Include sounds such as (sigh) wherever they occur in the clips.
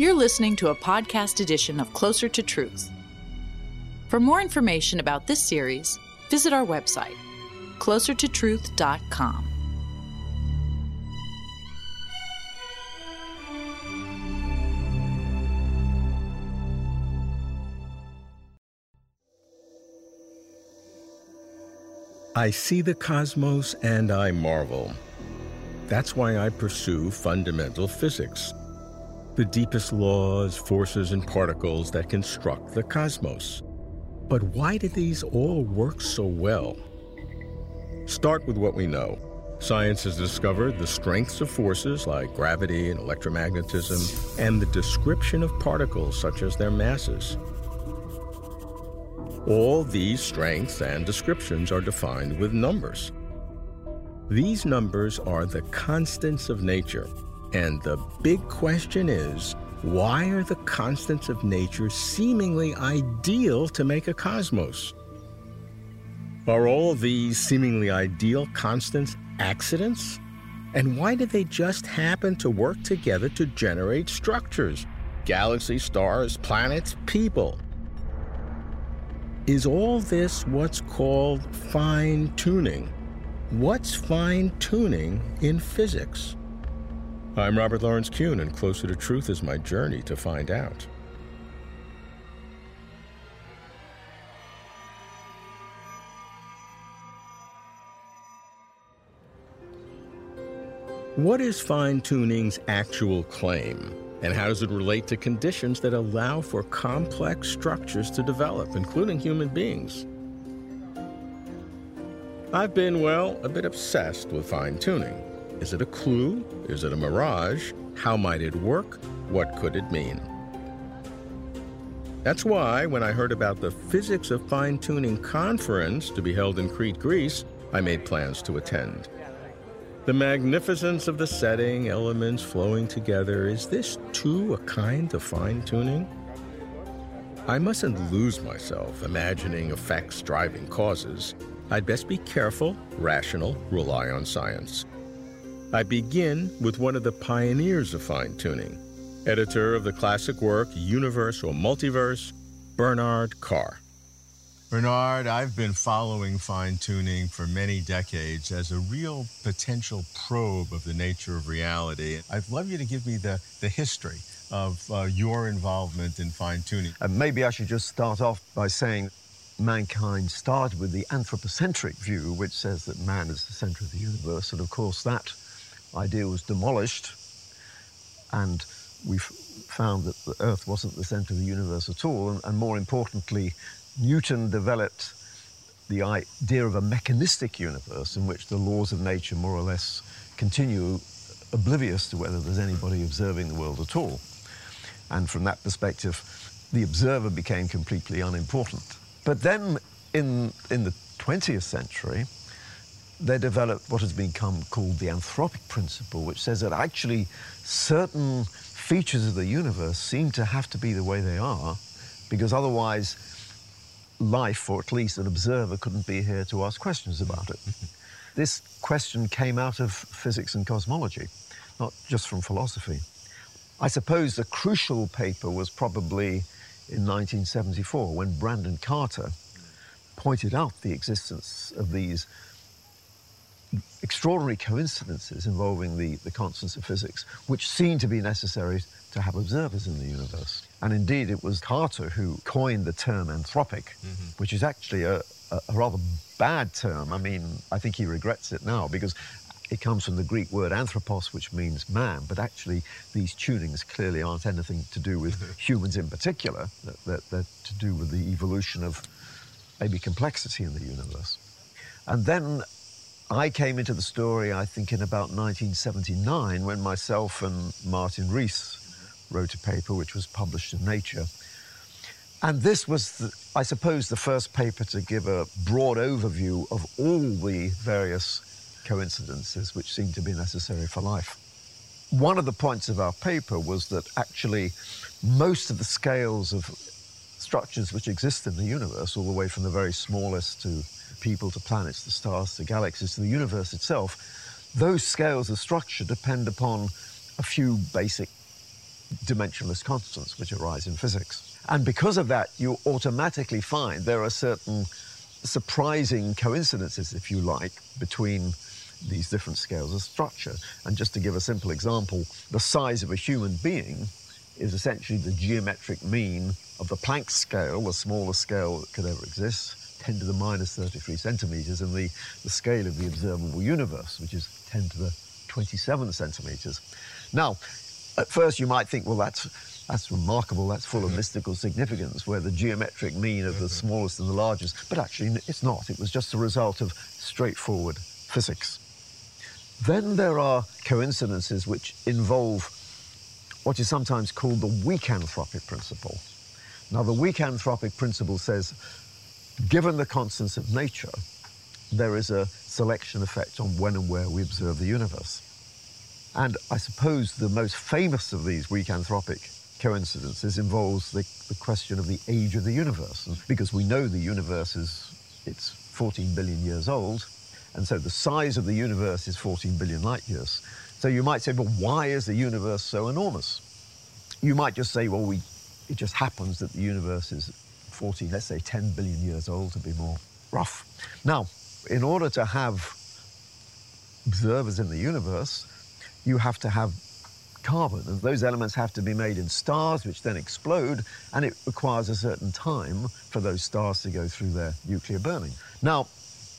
You're listening to a podcast edition of Closer to Truth. For more information about this series, visit our website, closertotruth.com. I see the cosmos and I marvel. That's why I pursue fundamental physics, the deepest laws, forces, and particles that construct the cosmos. But why do these all work so well? Start with what we know. Science has discovered the strengths of forces like gravity and electromagnetism, and the description of particles such as their masses. All these strengths and descriptions are defined with numbers. These numbers are the constants of nature, and the big question is why are the constants of nature seemingly ideal to make a cosmos? Are all these seemingly ideal constants accidents? And why did they just happen to work together to generate structures? Galaxies, stars, planets, people. Is all this what's called fine tuning? What's fine tuning in physics? I'm Robert Lawrence Kuhn, and Closer to Truth is my journey to find out. What is fine tuning's actual claim? And how does it relate to conditions that allow for complex structures to develop, including human beings? I've been, well, a bit obsessed with fine tuning. Is it a clue? Is it a mirage? How might it work? What could it mean? That's why, when I heard about the Physics of Fine Tuning conference to be held in Crete, Greece, I made plans to attend. The magnificence of the setting, elements flowing together, is this too a kind of fine tuning? I mustn't lose myself imagining effects driving causes. I'd best be careful, rational, rely on science. I begin with one of the pioneers of fine tuning, editor of the classic work Universe or Multiverse, Bernard Carr. Bernard, I've been following fine tuning for many decades as a real potential probe of the nature of reality. I'd love you to give me the, the history of uh, your involvement in fine tuning. Uh, maybe I should just start off by saying mankind started with the anthropocentric view, which says that man is the center of the universe. And of course, that idea was demolished, and we found that the Earth wasn't the center of the universe at all. And, and more importantly, Newton developed the idea of a mechanistic universe in which the laws of nature more or less continue oblivious to whether there's anybody observing the world at all. And from that perspective, the observer became completely unimportant. But then in, in the 20th century, they developed what has become called the anthropic principle, which says that actually certain features of the universe seem to have to be the way they are, because otherwise life, or at least an observer, couldn't be here to ask questions about it. (laughs) this question came out of physics and cosmology, not just from philosophy. I suppose the crucial paper was probably in 1974 when Brandon Carter pointed out the existence of these extraordinary coincidences involving the, the constants of physics, which seem to be necessary to have observers in the universe. And indeed, it was Carter who coined the term anthropic, mm-hmm. which is actually a, a, a, rather bad term. I mean, I think he regrets it now because it comes from the Greek word anthropos, which means man, but actually these tunings clearly aren't anything to do with (laughs) humans in particular. They're, they're to do with the evolution of maybe complexity in the universe. And then I came into the story, I think, in about 1979 when myself and Martin Rees wrote a paper which was published in Nature. And this was, the, I suppose, the first paper to give a broad overview of all the various coincidences which seem to be necessary for life. One of the points of our paper was that actually most of the scales of structures which exist in the universe, all the way from the very smallest to people to planets to stars to galaxies to the universe itself, those scales of structure depend upon a few basic dimensionless constants which arise in physics. And because of that, you automatically find there are certain surprising coincidences, if you like, between these different scales of structure. And just to give a simple example, the size of a human being is essentially the geometric mean of the Planck scale, the smallest scale that could ever exist, 10 to the minus 33 centimeters, and the, the scale of the observable universe, which is 10 to the 27 centimeters. Now, at first you might think, well, that's that's remarkable, that's full of mm-hmm. mystical significance, where the geometric mean of the mm-hmm. smallest and the largest, but actually it's not. It was just a result of straightforward physics. Then there are coincidences which involve what is sometimes called the weak anthropic principle. Now, the weak anthropic principle says, given the constants of nature, there is a selection effect on when and where we observe the universe. And I suppose the most famous of these weak anthropic coincidences involves the, the question of the age of the universe. And because we know the universe is it's 14 billion years old, and so the size of the universe is 14 billion light years. So you might say, but why is the universe so enormous? You might just say, well, we, it just happens that the universe is 14, let's say 10 billion years old to be more rough. Now, in order to have observers in the universe, you have to have carbon, and those elements have to be made in stars, which then explode, and it requires a certain time for those stars to go through their nuclear burning. Now,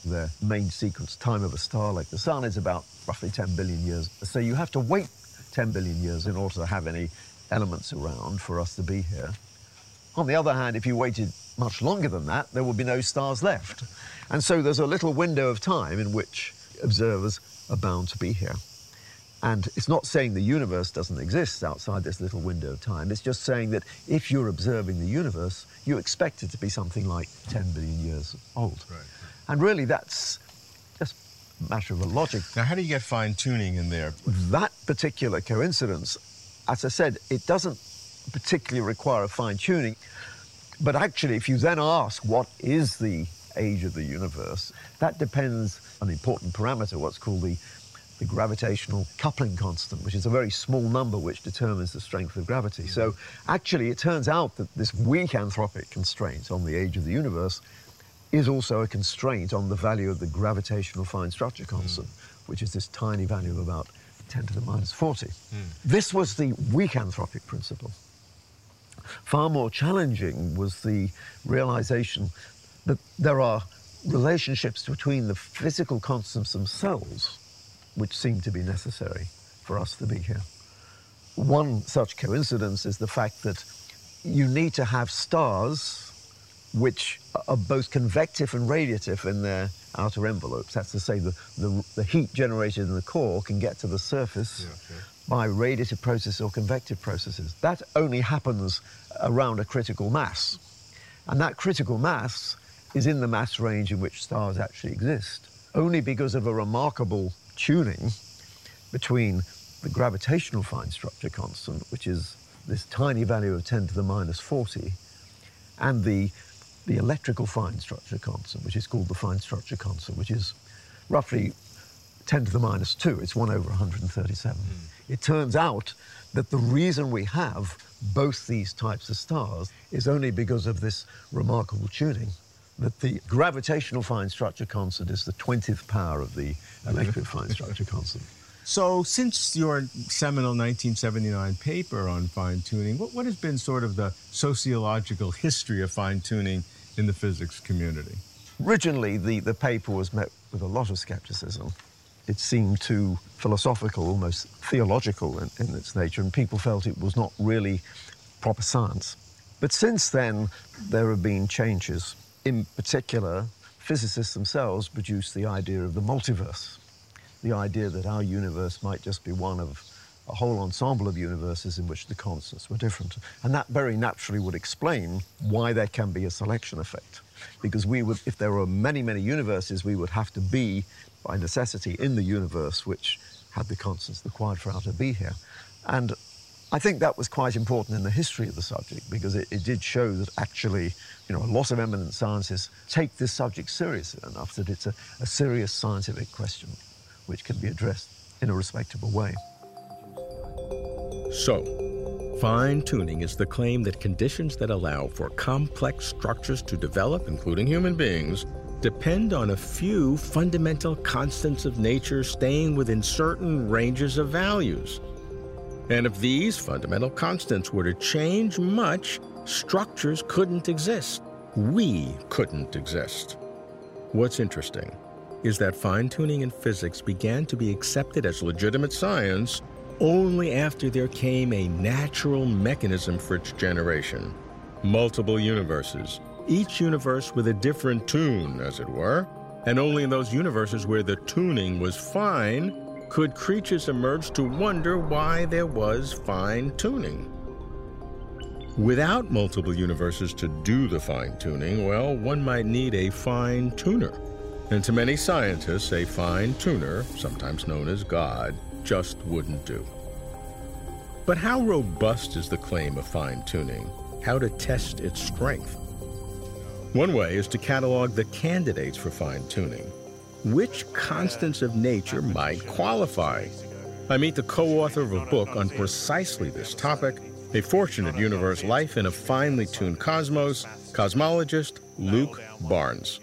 the main sequence time of a star like the Sun is about roughly 10 billion years. So you have to wait 10 billion years in order to have any elements around for us to be here. On the other hand, if you waited much longer than that, there would be no stars left. And so there's a little window of time in which observers are bound to be here. And it's not saying the universe doesn't exist outside this little window of time. It's just saying that if you're observing the universe, you expect it to be something like 10 billion years old. Right. And really, that's just a matter of a logic. Now, how do you get fine tuning in there? That particular coincidence, as I said, it doesn't particularly require a fine tuning. But actually, if you then ask what is the age of the universe, that depends on an important parameter, what's called the, the gravitational coupling constant, which is a very small number which determines the strength of gravity. So actually, it turns out that this weak anthropic constraint on the age of the universe is also a constraint on the value of the gravitational fine structure constant, mm. which is this tiny value of about 10 to the minus 40. Mm. This was the weak anthropic principle. Far more challenging was the realization that there are relationships between the physical constants themselves which seem to be necessary for us to be here. One such coincidence is the fact that you need to have stars which are both convective and radiative in their outer envelopes. That's to say, the, the, the heat generated in the core can get to the surface yeah, okay. By radiative processes or convective processes. That only happens around a critical mass. And that critical mass is in the mass range in which stars actually exist, only because of a remarkable tuning between the gravitational fine structure constant, which is this tiny value of 10 to the minus 40, and the the electrical fine structure constant, which is called the fine structure constant, which is roughly 10 to the minus 2. It's 1 over 137. Mm. It turns out that the reason we have both these types of stars is only because of this remarkable tuning that the gravitational fine structure constant is the 20th power of the electric fine structure constant. (laughs) So, since your seminal 1979 paper on fine tuning, what, what has been sort of the sociological history of fine tuning in the physics community? Originally, the, the paper was met with a lot of skepticism. It seemed too philosophical, almost theological in, in its nature, and people felt it was not really proper science. But since then, there have been changes. In particular, physicists themselves produced the idea of the multiverse, the idea that our universe might just be one of a whole ensemble of universes in which the constants were different. And that very naturally would explain why there can be a selection effect. Because we would, if there were many, many universes, we would have to be, by necessity, in the universe which had the constants required for us to be here. And I think that was quite important in the history of the subject because it, it, did show that actually, you know, a lot of eminent scientists take this subject seriously enough that it's a, a serious scientific question which can be addressed in a respectable way. So, Fine tuning is the claim that conditions that allow for complex structures to develop, including human beings, depend on a few fundamental constants of nature staying within certain ranges of values. And if these fundamental constants were to change much, structures couldn't exist. We couldn't exist. What's interesting is that fine tuning in physics began to be accepted as legitimate science only after there came a natural mechanism for its generation multiple universes, each universe with a different tune, as it were, and only in those universes where the tuning was fine could creatures emerge to wonder why there was fine tuning. Without multiple universes to do the fine tuning, well, one might need a fine tuner. And to many scientists, a fine tuner, sometimes known as God, just wouldn't do. But how robust is the claim of fine tuning? How to test its strength? One way is to catalog the candidates for fine tuning. Which constants of nature might qualify? I meet the co author of a book on precisely this topic, A Fortunate Universe Life in a Finely Tuned Cosmos, cosmologist Luke Barnes.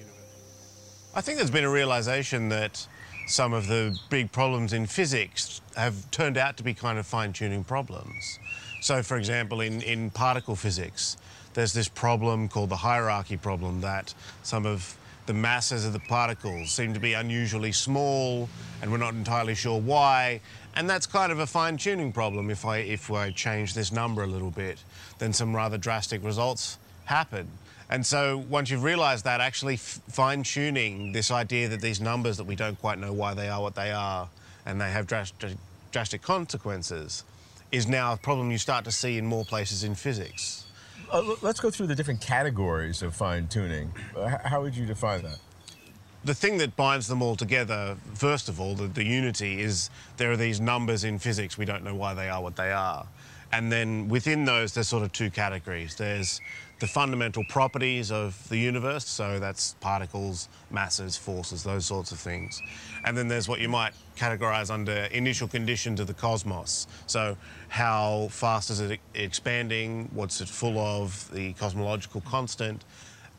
I think there's been a realization that some of the big problems in physics have turned out to be kind of fine-tuning problems. So, for example, in, in particle physics, there's this problem called the hierarchy problem that some of the masses of the particles seem to be unusually small and we're not entirely sure why. And that's kind of a fine-tuning problem. If I, if I change this number a little bit, then some rather drastic results happen. And so once you've realised that, actually fine-tuning this idea that these numbers that we don't quite know why they are what they are and they have drastic, drastic consequences is now a problem you start to see in more places in physics. Uh, let's go through the different categories of fine-tuning. Uh, how would you define that? The thing that binds them all together, first of all, the, the unity, is there are these numbers in physics, we don't know why they are what they are. And then within those, there's sort of two categories. There's the fundamental properties of the universe, so that's particles, masses, forces, those sorts of things. And then there's what you might categorize under initial conditions of the cosmos. So how fast is it expanding, what's it full of, the cosmological constant,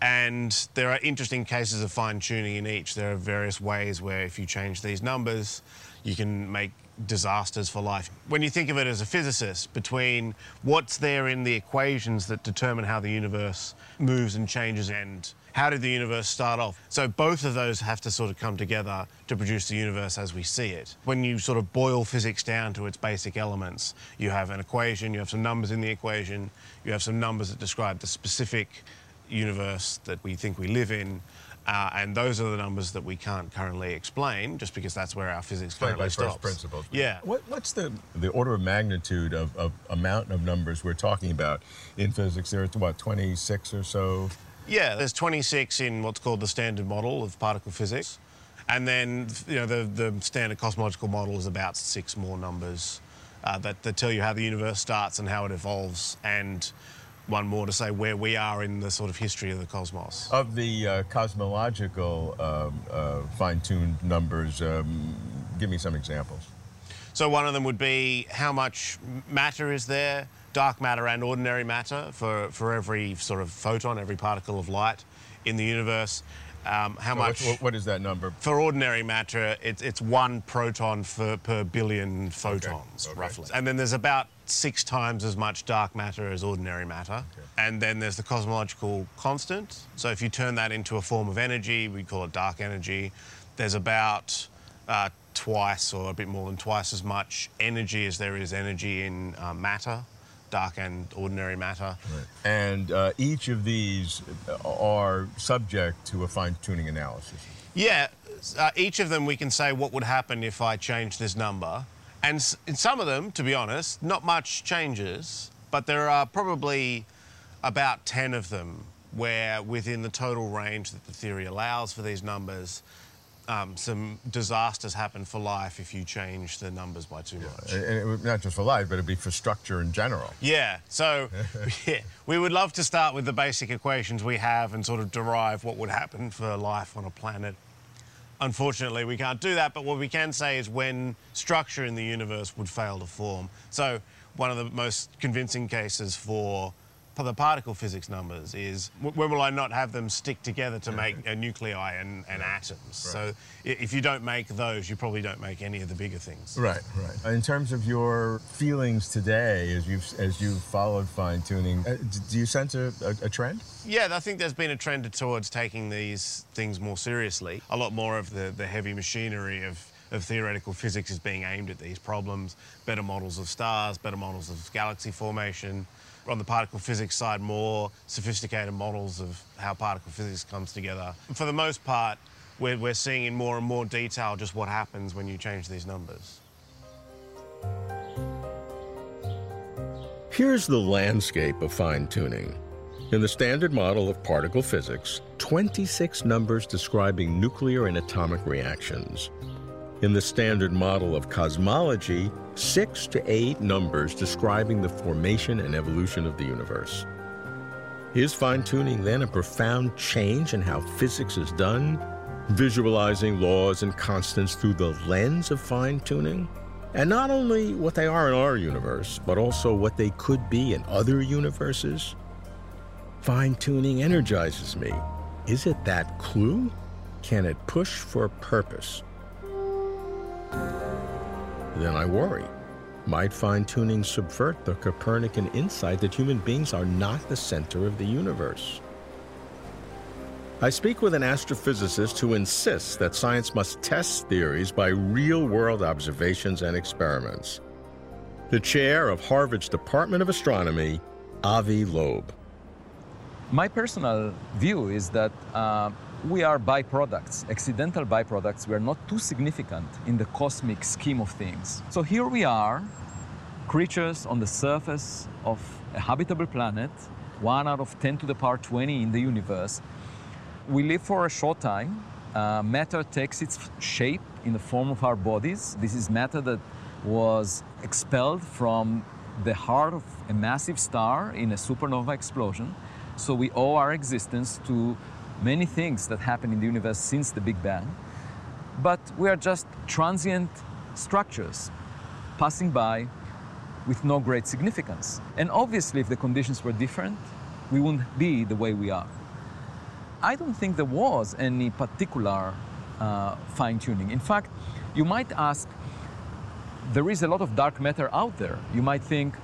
and there are interesting cases of fine tuning in each. There are various ways where if you change these numbers, you can make disasters for life. When you think of it as a physicist, between what's there in the equations that determine how the universe moves and changes and how did the universe start off? So both of those have to sort of come together to produce the universe as we see it. When you sort of boil physics down to its basic elements, you have an equation, you have some numbers in the equation, you have some numbers that describe the specific universe that we think we live in, uh, and those are the numbers that we can't currently explain, just because that's where our physics currently by stops. first principles. Yeah. What, what's the the order of magnitude of, of amount of numbers we're talking about in physics? There are what 26 or so. Yeah, there's 26 in what's called the standard model of particle physics, and then you know the the standard cosmological model is about six more numbers uh, that, that tell you how the universe starts and how it evolves and one more to say where we are in the sort of history of the cosmos. Of the uh, cosmological um, uh, fine-tuned numbers, um, give me some examples. So one of them would be how much matter is there, dark matter and ordinary matter for, for every sort of photon, every particle of light in the universe. Um, how so much? What, what is that number? For ordinary matter, it, it's one proton for, per billion photons, okay. Okay. roughly. And then there's about six times as much dark matter as ordinary matter. Okay. And then there's the cosmological constant. So if you turn that into a form of energy, we call it dark energy, there's about uh, twice or a bit more than twice as much energy as there is energy in uh, matter dark and ordinary matter. Right. And uh, each of these are subject to a fine-tuning analysis. Yeah, uh, each of them we can say what would happen if I change this number. And in some of them, to be honest, not much changes, but there are probably about 10 of them where within the total range that the theory allows for these numbers, um, some disasters happen for life if you change the numbers by too much. And not just for life, but it'd be for structure in general. Yeah. So, (laughs) yeah, we would love to start with the basic equations we have and sort of derive what would happen for life on a planet. Unfortunately, we can't do that, but what we can say is when structure in the universe would fail to form. So one of the most convincing cases for the particle physics numbers is when will I not have them stick together to make a nuclei and, and atoms? Right. So if you don't make those, you probably don't make any of the bigger things. Right, right. In terms of your feelings today, as you've as you've followed fine tuning, uh, do you sense a, a, a trend? Yeah, I think there's been a trend towards taking these things more seriously. A lot more of the, the heavy machinery of of theoretical physics is being aimed at these problems, better models of stars, better models of galaxy formation, on the particle physics side, more sophisticated models of how particle physics comes together. For the most part, we're, we're seeing in more and more detail just what happens when you change these numbers. Here's the landscape of fine tuning. In the standard model of particle physics, 26 numbers describing nuclear and atomic reactions. In the standard model of cosmology, six to eight numbers describing the formation and evolution of the universe. Is fine tuning then a profound change in how physics is done, visualizing laws and constants through the lens of fine tuning? And not only what they are in our universe, but also what they could be in other universes? Fine tuning energizes me. Is it that clue? Can it push for purpose? Then I worry. Might fine tuning subvert the Copernican insight that human beings are not the center of the universe? I speak with an astrophysicist who insists that science must test theories by real world observations and experiments. The chair of Harvard's Department of Astronomy, Avi Loeb. My personal view is that uh, we are byproducts, accidental byproducts. We are not too significant in the cosmic scheme of things. So here we are, creatures on the surface of a habitable planet, one out of 10 to the power 20 in the universe. We live for a short time. Uh, matter takes its shape in the form of our bodies. This is matter that was expelled from the heart of a massive star in a supernova explosion. So we owe our existence to many things that happen in the universe since the Big Bang, but we are just transient structures passing by with no great significance. And obviously, if the conditions were different, we wouldn't be the way we are. I don't think there was any particular uh, fine tuning. In fact, you might ask, there is a lot of dark matter out there. You might think,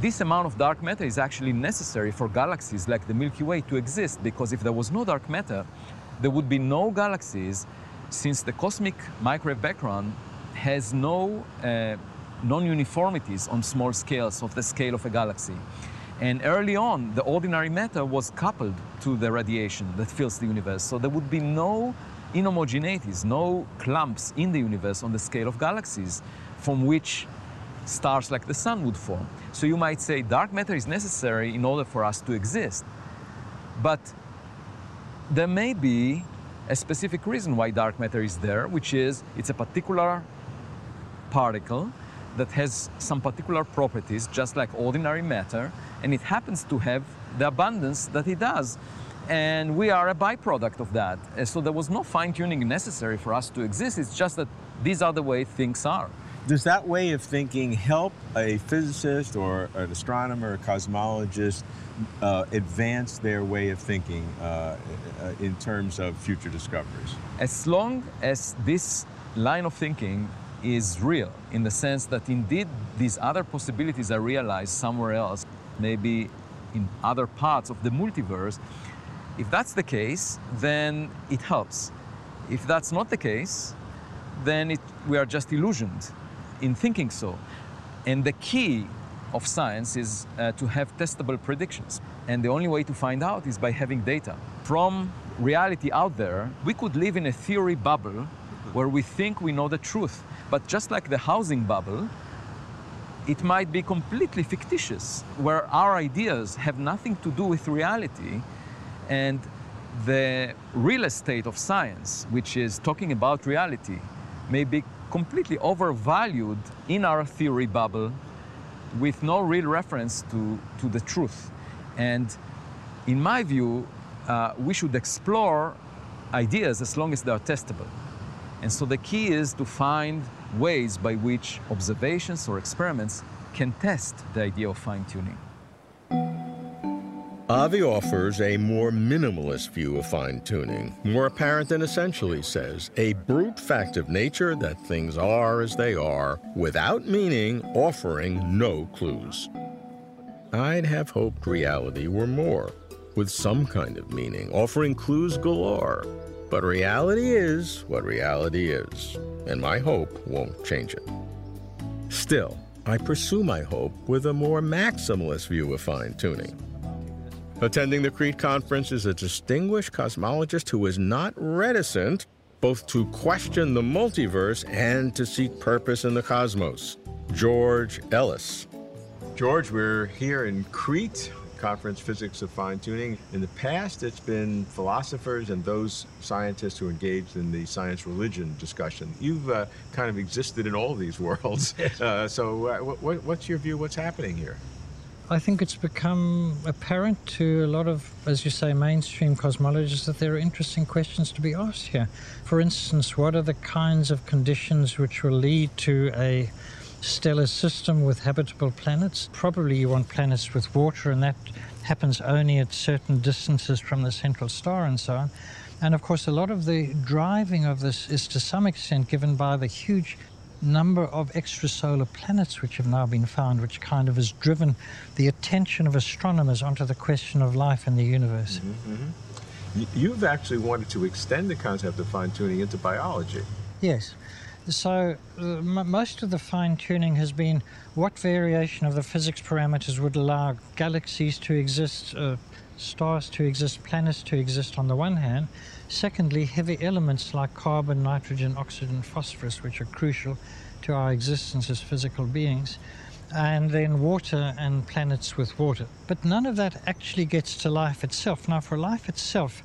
this amount of dark matter is actually necessary for galaxies like the Milky Way to exist because if there was no dark matter, there would be no galaxies since the cosmic microwave background has no uh, non-uniformities on small scales of the scale of a galaxy. And early on, the ordinary matter was coupled to the radiation that fills the universe. So there would be no inhomogeneities, no clumps in the universe on the scale of galaxies from which stars like the sun would form. So you might say dark matter is necessary in order for us to exist. But there may be a specific reason why dark matter is there, which is it's a particular particle that has some particular properties, just like ordinary matter, and it happens to have the abundance that it does. And we are a byproduct of that. So there was no fine tuning necessary for us to exist. It's just that these are the way things are. Does that way of thinking help a physicist or an astronomer or cosmologist uh, advance their way of thinking uh, uh, in terms of future discoveries? As long as this line of thinking is real, in the sense that indeed these other possibilities are realized somewhere else, maybe in other parts of the multiverse, if that's the case, then it helps. If that's not the case, then it, we are just illusioned in thinking so. And the key of science is uh, to have testable predictions. And the only way to find out is by having data. From reality out there, we could live in a theory bubble where we think we know the truth. But just like the housing bubble, it might be completely fictitious, where our ideas have nothing to do with reality. And the real estate of science, which is talking about reality, may be completely overvalued in our theory bubble with no real reference to, to the truth. And in my view, uh, we should explore ideas as long as they are testable. And so the key is to find ways by which observations or experiments can test the idea of fine tuning. Avi offers a more minimalist view of fine tuning, more apparent than essential, he says, a brute fact of nature that things are as they are, without meaning, offering no clues. I'd have hoped reality were more, with some kind of meaning, offering clues galore. But reality is what reality is, and my hope won't change it. Still, I pursue my hope with a more maximalist view of fine tuning. Attending the Crete conference is a distinguished cosmologist who is not reticent both to question the multiverse and to seek purpose in the cosmos. George Ellis. George, we're here in Crete, Conference Physics of Fine Tuning. In the past, it's been philosophers and those scientists who engaged in the science religion discussion. You've uh, kind of existed in all of these worlds. (laughs) Uh, so, uh, what, what's your view? What's happening here? I think it's become apparent to a lot of, as you say, mainstream cosmologists that there are interesting questions to be asked here. For instance, what are the kinds of conditions which will lead to a stellar system with habitable planets? Probably you want planets with water, and that happens only at certain distances from the central star and so on. And of course, a lot of the driving of this is to some extent given by the huge number of extrasolar planets which have now been found, which kind of has driven the attention of astronomers onto the question of life in the universe. Mm-hmm, mm-hmm. You've actually wanted to extend the concept of fine tuning into biology. Yes. So, uh, m- most of the fine tuning has been what variation of the physics parameters would allow galaxies to exist, uh, stars to exist, planets to exist on the one hand, Secondly, heavy elements like carbon, nitrogen, oxygen, phosphorus, which are crucial to our existence as physical beings, and then water and planets with water. But none of that actually gets to life itself. Now, for life itself,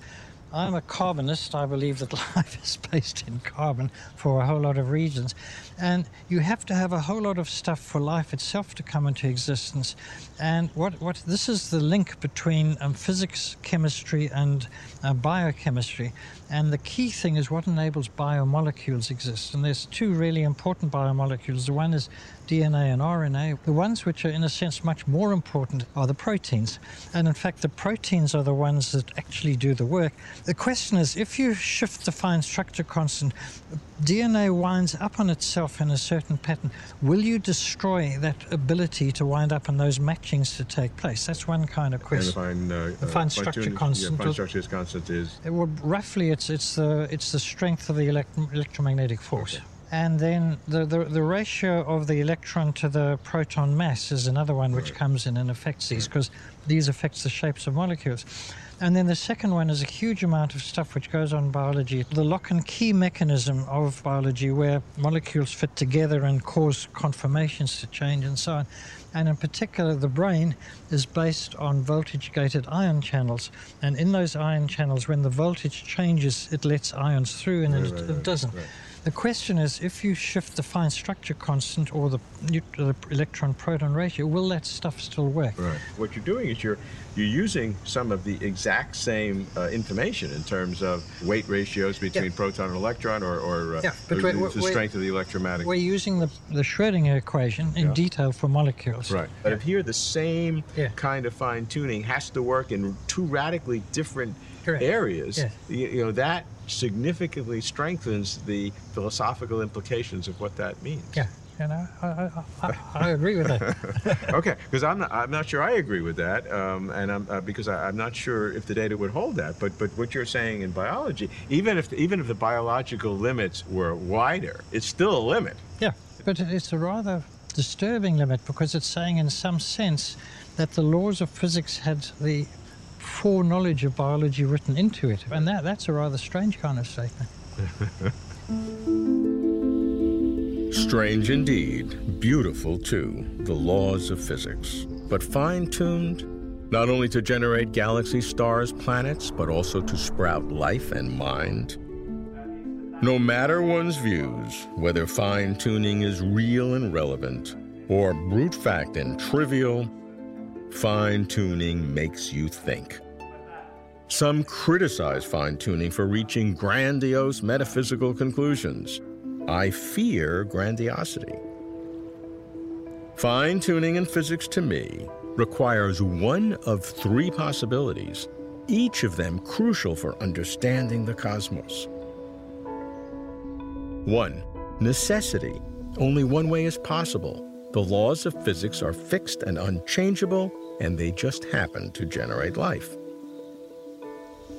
I'm a carbonist. I believe that (laughs) life is based in carbon for a whole lot of reasons. And you have to have a whole lot of stuff for life itself to come into existence. And what, what this is the link between um, physics, chemistry, and uh, biochemistry. And the key thing is what enables biomolecules exist. And there's two really important biomolecules. The one is DNA and RNA. The ones which are, in a sense, much more important are the proteins. And in fact, the proteins are the ones that actually do the work. The question is if you shift the fine structure constant, DNA winds up on itself in a certain pattern. Will you destroy that ability to wind up and those matchings to take place? That's one kind of question. The fine, uh, fine structure constant. Yeah, fine structure constant is. It would, roughly, it's it's the it's the strength of the elect- electromagnetic force. Okay. And then the, the, the, ratio of the electron to the proton mass is another one which right. comes in and affects these because these affects the shapes of molecules. And then the second one is a huge amount of stuff which goes on in biology. The lock and key mechanism of biology, where molecules fit together and cause conformations to change and so on. And in particular, the brain is based on voltage gated ion channels. And in those ion channels, when the voltage changes, it lets ions through and right, it, right, it, doesn't. The question is if you shift the fine structure constant or the, the electron proton ratio, will that stuff still work? Right. What you're doing is you're you're using some of the exact same uh, information in terms of weight ratios between yeah. proton and electron or, or uh, yeah, but the, the strength of the electromagnetic. We're using the, the Schrodinger equation in yeah. detail for molecules. Right. But if here the same kind of fine tuning has to work in two radically different Correct. areas, you, you know, that significantly strengthens the philosophical implications of what that means. Yeah. You know, I, I, I agree with that. (laughs) okay, because I'm not, I'm not sure I agree with that, um, and I'm, uh, because I, am not sure if the data would hold that. But but what you're saying in biology, even if even if the biological limits were wider, it's still a limit. Yeah, but it's a rather disturbing limit because it's saying, in some sense, that the laws of physics had the foreknowledge of biology written into it. And that, that's a rather strange kind of statement. (laughs) strange indeed, beautiful too, the laws of physics, but fine tuned not only to generate galaxies, stars, planets, but also to sprout life and mind. No matter one's views, whether fine tuning is real and relevant, or brute fact and trivial, Fine tuning makes you think. Some criticize fine tuning for reaching grandiose metaphysical conclusions. I fear grandiosity. Fine tuning in physics to me requires one of three possibilities, each of them crucial for understanding the cosmos. 1. Necessity. Only one way is possible. The laws of physics are fixed and unchangeable, and they just happen to generate life.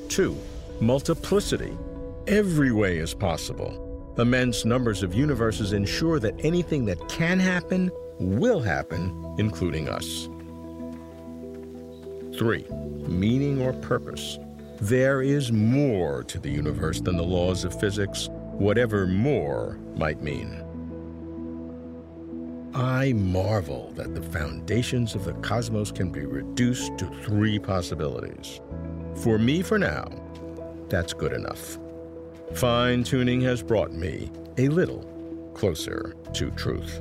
2. Multiplicity. Every way is possible. Immense numbers of universes ensure that anything that can happen will happen, including us. 3. Meaning or purpose. There is more to the universe than the laws of physics, whatever more might mean. I marvel that the foundations of the cosmos can be reduced to three possibilities. For me, for now, that's good enough. Fine tuning has brought me a little closer to truth.